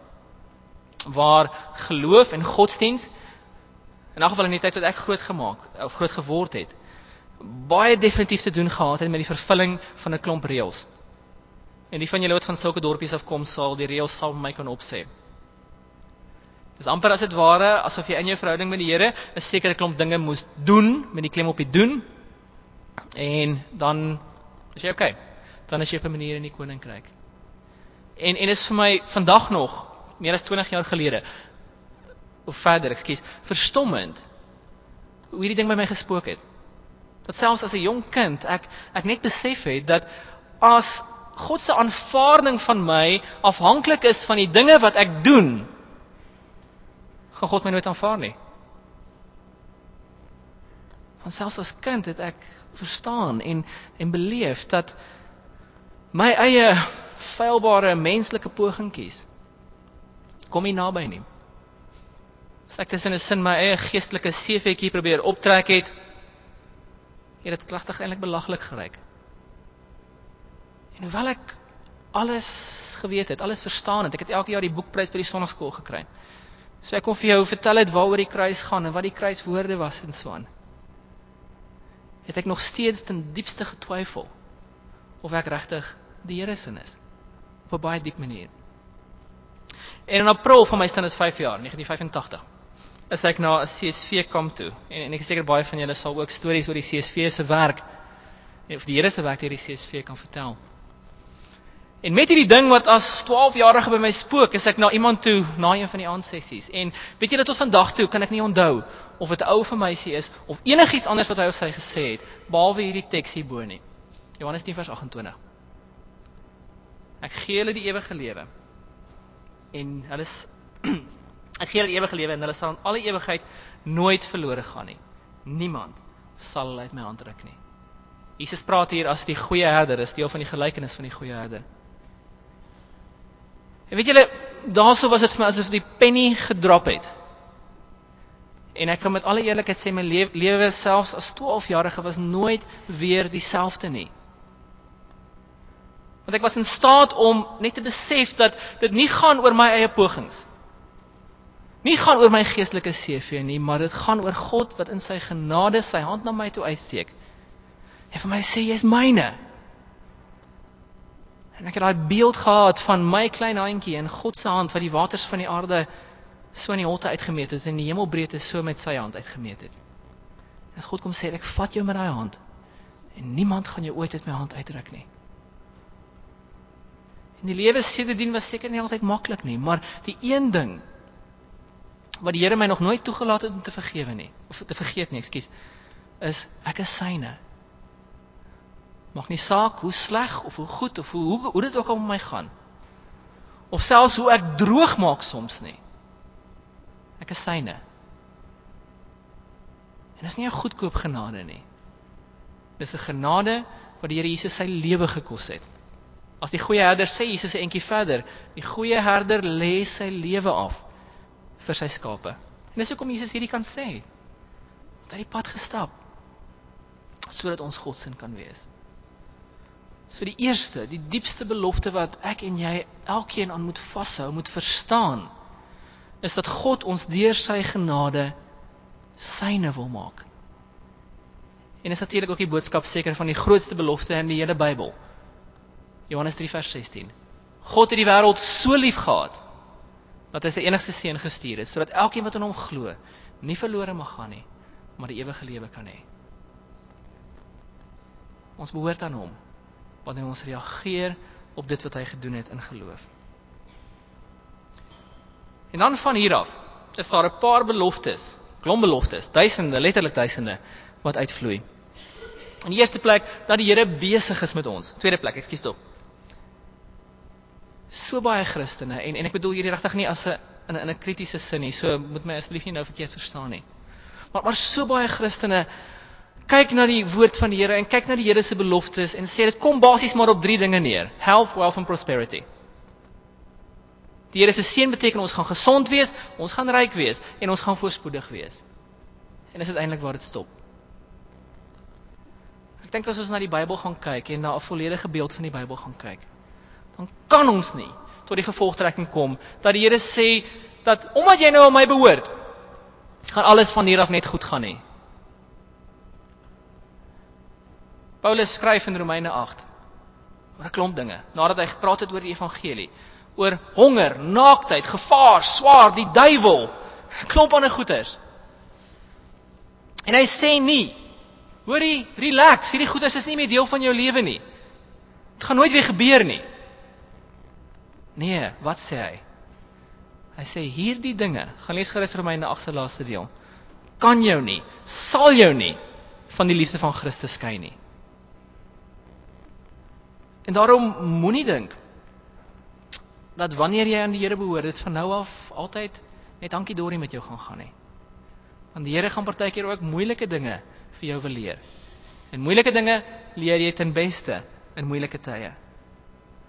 waar geloof en godsdiens in elk geval in die tyd wat ek groot gemaak of groot geword het baie definitief te doen gehad het met die vervulling van 'n klomp reëls. En die van julle wat van sulke dorpies afkom sal die reëls saam met my kan opsê. Dis amper as dit ware asof jy in jou verhouding met die Here 'n sekere klomp dinge moes doen met die klem op die doen. En dan is jy okay. Dan is jy op 'n manier in die koninkryk. En en is vir my vandag nog meer as 20 jaar gelede of verder, ekskuus, verstommend hoe hierdie ding by my gespook het. Dat selfs as 'n jong kind ek ek net besef het dat as God se aanvaarding van my afhanklik is van die dinge wat ek doen, gaan God my nooit aanvaar nie. Want selfs as kind het ek verstaan en en beleef dat my eie feilbare menslike pogingkies kom nie naby nie. As ek tussen 'n sin my eie geestelike CV'tjie probeer optrek het, het dit klagtig eintlik belaglik gelyk. En hoewel ek alles geweet het, alles verstaan het, ek het elke jaar die boekprys by die sonnaskool gekry. So ek kon vir jou vertel het waaroor die kruis gaan en wat die kruiswoorde was en so aan. Het ek nog steeds ten diepste getwyfel of ek regtig die Here se is op 'n baie diep manier. En in April van my standaard 5 jaar, 1985, is ek na 'n CSV kamp toe en en ek is seker baie van julle sal ook stories oor die CSV se werk of die Here se werk deur die CSV kan vertel. En met hierdie ding wat as 12-jarige by my spook, is ek na iemand toe na een van die aansessies. En weet julle tot vandag toe kan ek nie onthou of dit 'n ou vir meisie is of enigiets anders wat hy of sy gesê het behalwe hierdie teks hierbo nie. Johannes 10 vers 28. Ek gee hulle die ewige lewe. En hulle ek gee hulle ewige lewe en hulle sal in alle ewigheid nooit verlore gaan nie. Niemand sal hulle uit my hand ruk nie. Jesus praat hier as die goeie herder, is deel van die gelykenis van die goeie herder. En weet julle, daaroor was dit vir my asof die penny gedrop het. En ek kan met alle eerlikheid sê my lewe selfs as 12-jarige was nooit weer dieselfde nie. Want ek was in staat om net te besef dat dit nie gaan oor my eie pogings. Nie gaan oor my geestelike CV nie, maar dit gaan oor God wat in sy genade sy hand na my toe uitsteek. En vir my sê jy's myne. En ek het daai beeld gehad van my klein handjie in God se hand wat die waters van die aarde so in die holte uitgemeet het en die hemelbreedte so met sy hand uitgemeet het. En God kom sê ek vat jou met daai hand en niemand gaan jou ooit uit my hand uitruk nie. En die lewe sedertdien was seker nie altyd maklik nie, maar die een ding wat die Here my nog nooit toegelaat het om te vergewe nie of te vergeet nie, ekskuus, is ek is syne. Maak nie saak hoe sleg of hoe goed of hoe hoe, hoe dit ook al met my gaan. Of selfs hoe ek droog maak soms nie. Ek is syne. En dis nie 'n goedkoop genade nie. Dis 'n genade wat die Here Jesus sy lewe gekos het. As die goeie herder sê Jesus 'n entjie verder, die goeie herder lê sy lewe af vir sy skape. En dis hoekom Jesus hierdie kan sê. Dat hy die pad gestap sodat ons God se kan wees. So die eerste, die diepste belofte wat ek en jy elkeen aan moet vashou, moet verstaan, is dat God ons deur sy genade syne wil maak. En is natuurlik ook die boodskap seker van die grootste belofte in die hele Bybel. Johannes 3 vers 16. God het die wêreld so lief gehad dat hy sy enigste seun gestuur het sodat elkeen wat in hom glo nie verlore mag gaan nie, maar die ewige lewe kan hê. Ons behoort aan hom wanneer ons reageer op dit wat hy gedoen het in geloof. En dan van hier af is daar 'n paar beloftes, klomp beloftes, duisende, letterlik duisende wat uitvloei. In die eerste plek dat die Here besig is met ons. Tweede plek, ekskuus tog. So baie Christene en en ek bedoel hierdie regtig nie as 'n in 'n 'n kritiese sin nie. So moet my asseblief nie nou verkeerd verstaan nie. Maar maar so baie Christene kyk na die woord van die Here en kyk na die Here se beloftes en sê dit kom basies maar op drie dinge neer: health, wealth and prosperity. Die Here se seën beteken ons gaan gesond wees, ons gaan ryk wees en ons gaan voorspoedig wees. En dis uiteindelik waar dit stop. Ek dink as ons na die Bybel gaan kyk en na 'n volledige beeld van die Bybel gaan kyk, dan kan ons nie tot die gevolgtrekking kom dat die Here sê dat omdat jy nou aan my behoort, gaan alles van hier af net goed gaan nie. Paulus skryf in Romeine 8 oor 'n klomp dinge nadat hy gepraat het oor die evangelie, oor honger, naaktheid, gevaar, swaar, die duiwel, 'n klomp ander goeters. En hy sê nie, hoorie, relax, hierdie goeters is nie meer deel van jou lewe nie. Dit gaan nooit weer gebeur nie. Nee, wat sê hy? Hy sê hierdie dinge, gaan lees gerus Romeine 8 se laaste deel. Kan jou nie, sal jou nie van die liefde van Christus skei nie. En daarom moenie dink dat wanneer jy aan die Here behoort, dit van nou af altyd net dankie dorie met jou gaan gaan nie. Want die Here gaan partykeer ook moeilike dinge vir jou wil leer. En moeilike dinge leer jy ten beste in moeilike tye.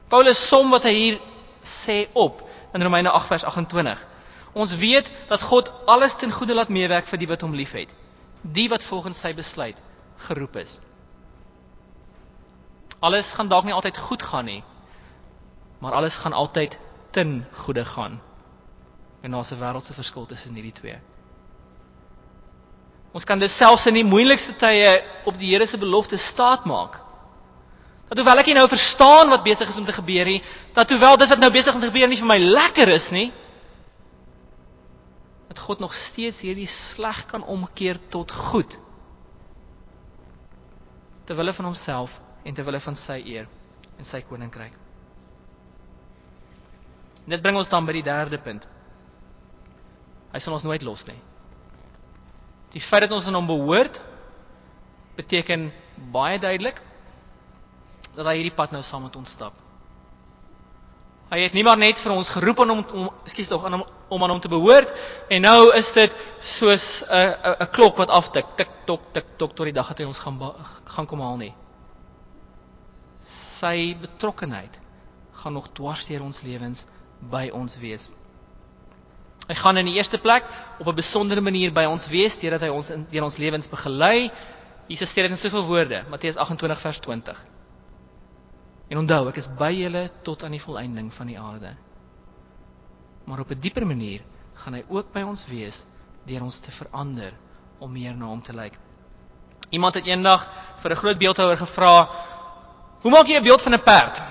Paulus som wat hy hier sê op in Romeine 8 vers 28. Ons weet dat God alles ten goeie laat meewerk vir die wat hom liefhet, die wat volgens sy besluit geroep is. Alles gaan dalk nie altyd goed gaan nie. Maar alles gaan altyd ten goeie gaan. En daar's 'n wêreldse verskil tussen hierdie twee. Ons kan dit selfs in die moeilikste tye op die Here se belofte staat maak. Dat hoewel ek nie nou verstaan wat besig is om te gebeur nie, dat hoewel dit wat nou besig om te gebeur nie vir my lekker is nie, dat God nog steeds hierdie sleg kan omkeer tot goed. Ter wille van homself en ter wille van sy eer en sy koninkryk. Dit bring ons dan by die derde punt. Hy sal ons nooit los nie. Die feit dat ons aan hom behoort beteken baie duidelik dat hy hierdie pad nou saam met ons stap. Hy het nie maar net vir ons geroep om om ekskuus tog aan hom om aan hom te behoort en nou is dit soos 'n 'n klok wat aftik tik tok tik tok tot die dag dat hy ons gaan gaan kom haal nie. Sy betrokkenheid gaan nog dwars deur ons lewens by ons wees. Hy gaan in die eerste plek op 'n besondere manier by ons wees deurdat hy ons in deur ons lewens begelei. Jesus sê dit in soveel woorde, Matteus 28 vers 20. En onthou, ek is by julle tot aan die volëinding van die aarde. Maar op 'n dieper manier gaan hy ook by ons wees deur ons te verander om meer na hom te lyk. Iemand het eendag vir 'n groot beeldhouer gevra, "Hoe maak jy 'n beeld van 'n perd?"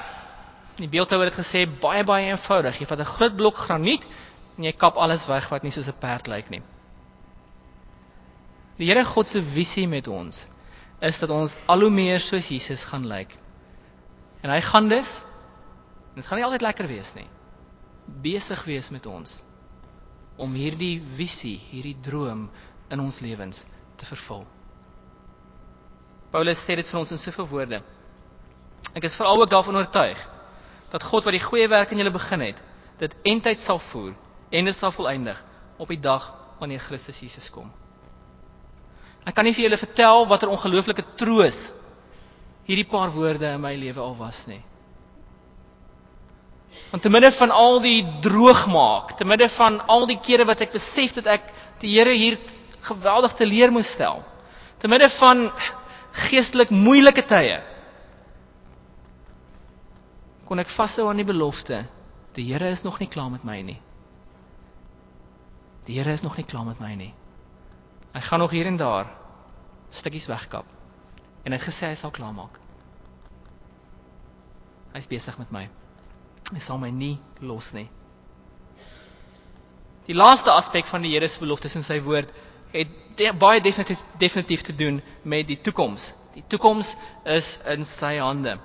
Die beeldhouer het gesê, "Baie baie eenvoudig. Jy vat 'n groot blok graniet en jy kap alles weg wat nie soos 'n perd lyk nie." Die Here God se visie met ons is dat ons al hoe meer soos Jesus gaan lyk. En hy gaan dus dit gaan nie altyd lekker wees nie. Besig wees met ons om hierdie visie, hierdie droom in ons lewens te vervul. Paulus sê dit vir ons in soveel woorde. Ek is veral ook daarvan oortuig dat God wat die goeie werk in julle begin het, dit eintyd sal voer en dit sal volëindig op die dag wanneer Christus Jesus kom. Ek kan nie vir julle vertel watter ongelooflike troos hierdie paar woorde in my lewe al was nie. Want te midde van al die droogmaak, te midde van al die kere wat ek besef dat ek die Here hier geweldig te leer moes stel, te midde van geestelik moeilike tye, kon ek vashou aan die belofte, die Here is nog nie klaar met my nie. Die Here is nog nie klaar met my nie. Hy gaan nog hier en daar stukkies wegkap. En hy het gesê hy sal klaarmaak. Hy's besig met my. Hy sal my nie los nie. Die laaste aspek van die Here se beloftes in sy woord het de, baie definitief definitief te doen met die toekoms. Die toekoms is in sy hande.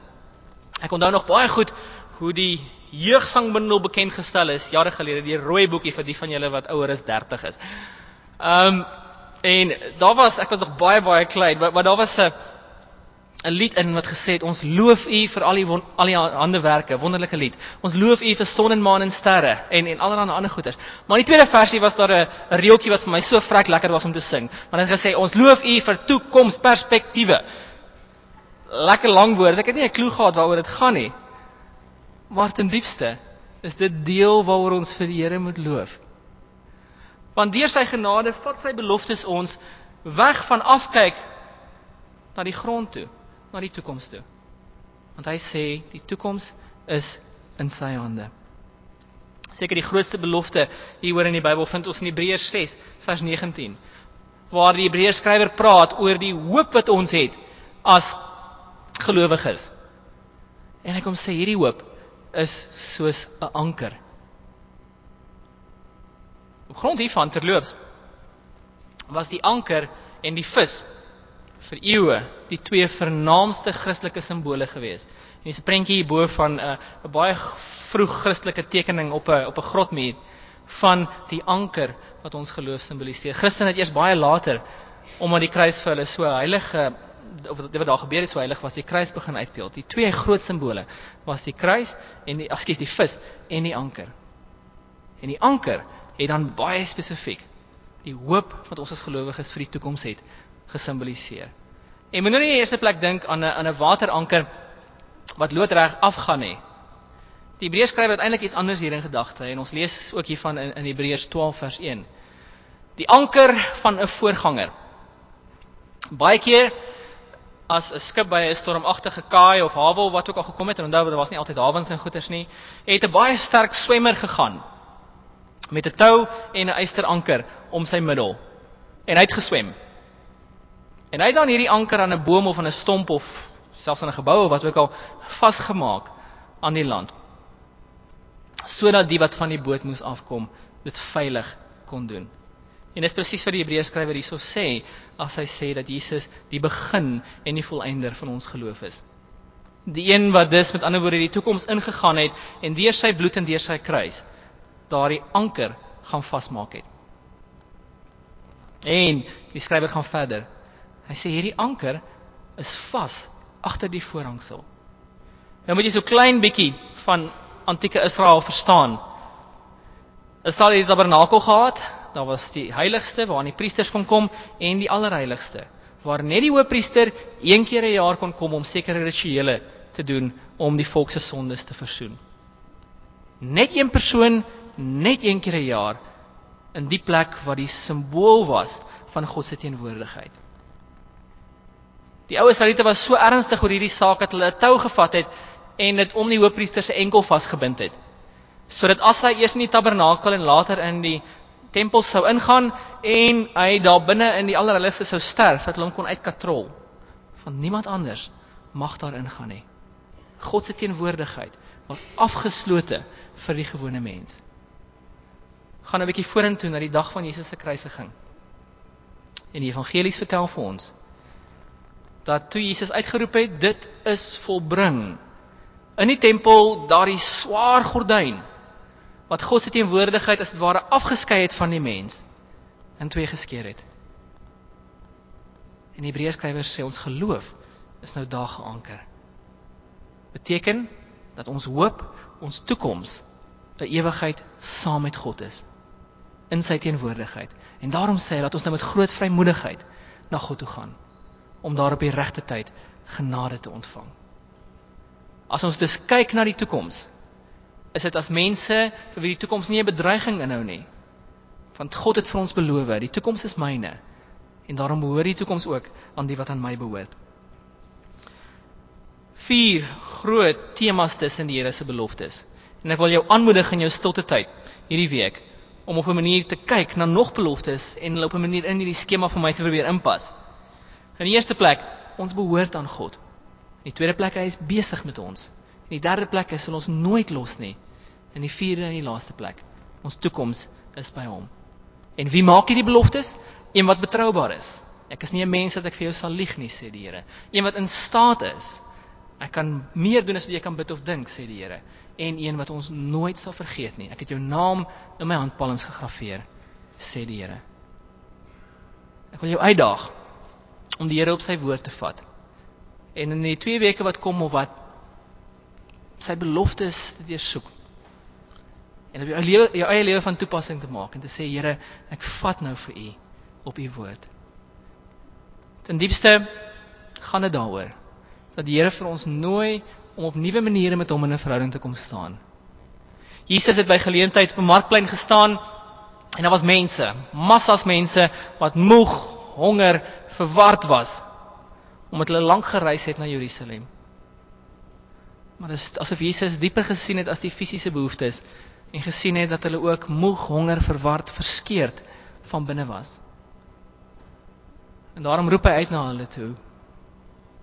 Ek onthou nog baie goed hoe die jeugsangbundel bekend gestel is jare gelede, die rooi boekie vir die van julle wat ouer as 30 is. Um, en daar was ek was nog baie baie klein, maar, maar daar was 'n 'n lied in wat gesê het ons loof U vir al die al die handewerke, wonderlike lied. Ons loof U vir son en maan en sterre en en allerlei ander goeters. Maar in die tweede versie was daar 'n reeltjie wat vir my so vrek lekker was om te sing. Want dit gesê ons loof U vir toekomsperspektiewe. Lekker lang woord. Ek het nie 'n klou gehad waaroor dit gaan nie. Maar ten diepste is dit deel waaroor ons vir die Here moet loof. Want deur sy genade vat sy beloftes ons weg van afkyk na die grond toe na die toekoms toe. Want hy sê die toekoms is in sy hande. Seker die grootste belofte hieroor in die Bybel vind ons in Hebreërs 6 vers 19 waar die Hebreërs skrywer praat oor die hoop wat ons het as gelowiges. En hy kom sê hierdie hoop is soos 'n anker. Op grond hiervan terloops was die anker en die vis vir eeue die twee vernaamste Christelike simbole gewees. En dis 'n prentjie hierbo van 'n uh, 'n baie vroeg Christelike tekening op 'n op 'n grotmuur van die anker wat ons geloof simboliseer. Christen het eers baie later omdat die kruis vir hulle so heilige of wat daar gebeur het so heilig was, die kruis begin uitbeeld. Die twee groot simbole was die kruis en die ekskuus die vis en die anker. En die anker het dan baie spesifiek die hoop wat ons as gelowiges vir die toekoms het gesimboliseer. En moenie in die eerste plek dink aan 'n aan 'n wateranker wat loodreg afgaan nie. Die Hebreërs skryf uiteindelik iets anders hier in gedagte en ons lees ook hiervan in in Hebreërs 12 vers 1. Die anker van 'n voorganger. Baie keer as 'n skip by 'n stormagtige kaai of hawe of wat ook al gekom het en onthou daar was nie altyd hawens en goeters nie, het 'n baie sterk swemmer gegaan met 'n tou en 'n ysteranker om sy middel. En hy het geswem. En hy het dan hierdie anker aan 'n boom of aan 'n stomp of selfs in 'n gebou of wat ook al vasgemaak aan die land. Sodat die wat van die boot moes afkom, dit veilig kon doen. En dis presies wat die Hebreërs skrywer hierso sê as hy sê dat Jesus die begin en die volëinder van ons geloof is. Die een wat dus met ander woorde die toekoms ingegaan het en deur sy bloed en deur sy kruis daardie anker gaan vasmaak het. En die skrywer gaan verder. Hy sê hierdie anker is vas agter die voorhangsel. Nou moet jy so klein bietjie van antieke Israel verstaan. Israel het die tabernakel gehad. Daar was die heiligste waar die priesters kon kom en die allerheiligste waar net die hoofpriester een keer 'n jaar kon kom om sekere rituele te doen om die volk se sondes te versoen. Net een persoon net een keer 'n jaar in die plek wat die simbool was van God se teenwoordigheid. Die ou Israeliete was so ernstig oor hierdie saak dat hulle 'n tou gevat het en dit om die hoofpriester se enkel vasgebind het. Sodat as hy eers in die tabernakel en later in die tempel sou ingaan en hy daar binne in die allerheiligste sou sterf, dat hulle hom kon uitkatrol. Van niemand anders mag daar ingaan nie. God se teenwoordigheid was afgeslote vir die gewone mens. Gaan 'n bietjie vorentoe na die dag van Jesus se kruisiging. En die evangelies vertel vir ons dat toe Jesus uitgeroep het, dit is volbring. In die tempel daardie swaar gordyn wat God se teenwoordigheid as dit ware afgeskei het van die mens in twee geskeur het. En Hebreërs skrywer sê ons geloof is nou daar geanker. Beteken dat ons hoop, ons toekoms 'n ewigheid saam met God is in sy teenwoordigheid. En daarom sê hy dat ons nou met groot vrymoedigheid na God toe gaan om daar op die regte tyd genade te ontvang. As ons dus kyk na die toekoms, is dit as mense vir wie die toekoms nie 'n bedreiging inhou nie. Want God het vir ons beloof, die toekoms is myne en daarom behoort die toekoms ook aan die wat aan my behoort. Vier groot temas tussen die Here se beloftes. En ek wil jou aanmoedig in jou stilte tyd hierdie week om op 'n manier te kyk na nog beloftes en hulle op 'n manier in hierdie skema vir my te probeer inpas. In die eerste plek, ons behoort aan God. In die tweede plek, hy is besig met ons. In die derde plek, hy sal ons nooit los nie. In die vierde en die laaste plek, ons toekoms is by hom. En wie maak hierdie beloftes? Een wat betroubaar is. Ek is nie 'n mens wat ek vir jou sal lieg nie, sê die Here. Een wat in staat is. Ek kan meer doen as wat jy kan bid of dink, sê die Here. En een wat ons nooit sal vergeet nie. Ek het jou naam in my handpalms gegraveer, sê die Here. Ek wil jou uitdaag om die Here op sy woord te vat. En in die 2 weke wat kom of wat sy beloftes te deursoek. En op jou lewe jou eie lewe van toepassing te maak en te sê Here, ek vat nou vir u op u woord. Ten diepste gaan dit daaroor dat die Here vir ons nooi om op nuwe maniere met hom in 'n verhouding te kom staan. Jesus het by geleentheid op 'n markplein gestaan en daar was mense, massas mense wat moeg, honger, verward was omdat hulle lank gereis het na Jerusalem. Maar dit is asof Jesus dieper gesien het as die fisiese behoeftes en gesien het dat hulle ook moeg, honger, verward, verskeurd van binne was. En daarom roep hy uit na hulle toe.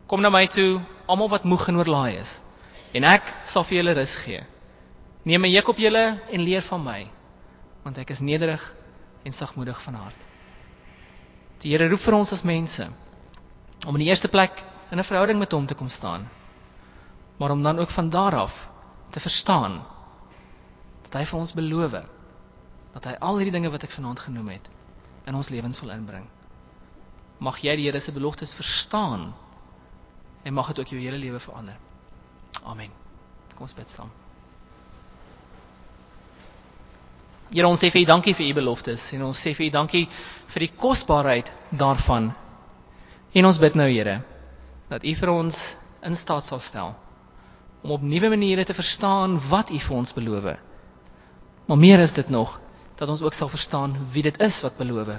Kom na my toe, almal wat moeg en oorlaai is, en ek sal vir julle rus gee. Neem my juk op julle en leer van my, want ek is nederig en sagmoedig van hart. Die Here roep vir ons as mense om in die eerste plek in 'n verhouding met hom te kom staan. Maar om dan ook van daar af te verstaan dat hy vir ons beloof dat hy al hierdie dinge wat ek vanaand genoem het in ons lewens wil inbring. Mag jy die Here se beloftes verstaan en mag dit ook jou hele lewe verander. Amen. Kom ons bid saam. Here ons sê vir U dankie vir U beloftes en ons sê vir U dankie vir die kosbaarheid daarvan. En ons bid nou Here dat U vir ons in staat sal stel om op nuwe maniere te verstaan wat U vir ons beloof. Maar meer is dit nog dat ons ook sal verstaan wie dit is wat beloof.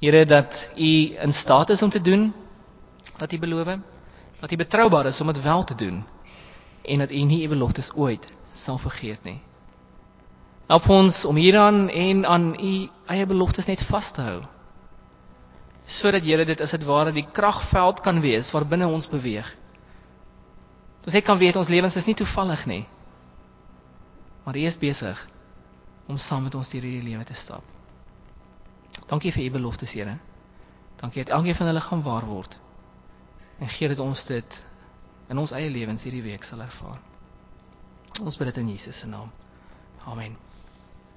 Here dat U in staat is om te doen wat U beloof, dat U betroubaar is om dit wel te doen en dat U nie U beloftes ooit sal vergeet nie. Help ons om hieraan en aan u eie beloftes net vas te hou. Sodat Here dit as dit ware die kragveld kan wees waarbinne ons beweeg. Dat ons net kan weet ons lewens is nie toevallig nie. Maar U is besig om saam met ons deur hierdie lewe te stap. Dankie vir U beloftes, Here. Dankie dat elkeen van hulle gaan waar word. En gee dit ons dit in ons eie lewens hierdie week sal ervaar. Ons bid dit in Jesus se naam. Amen.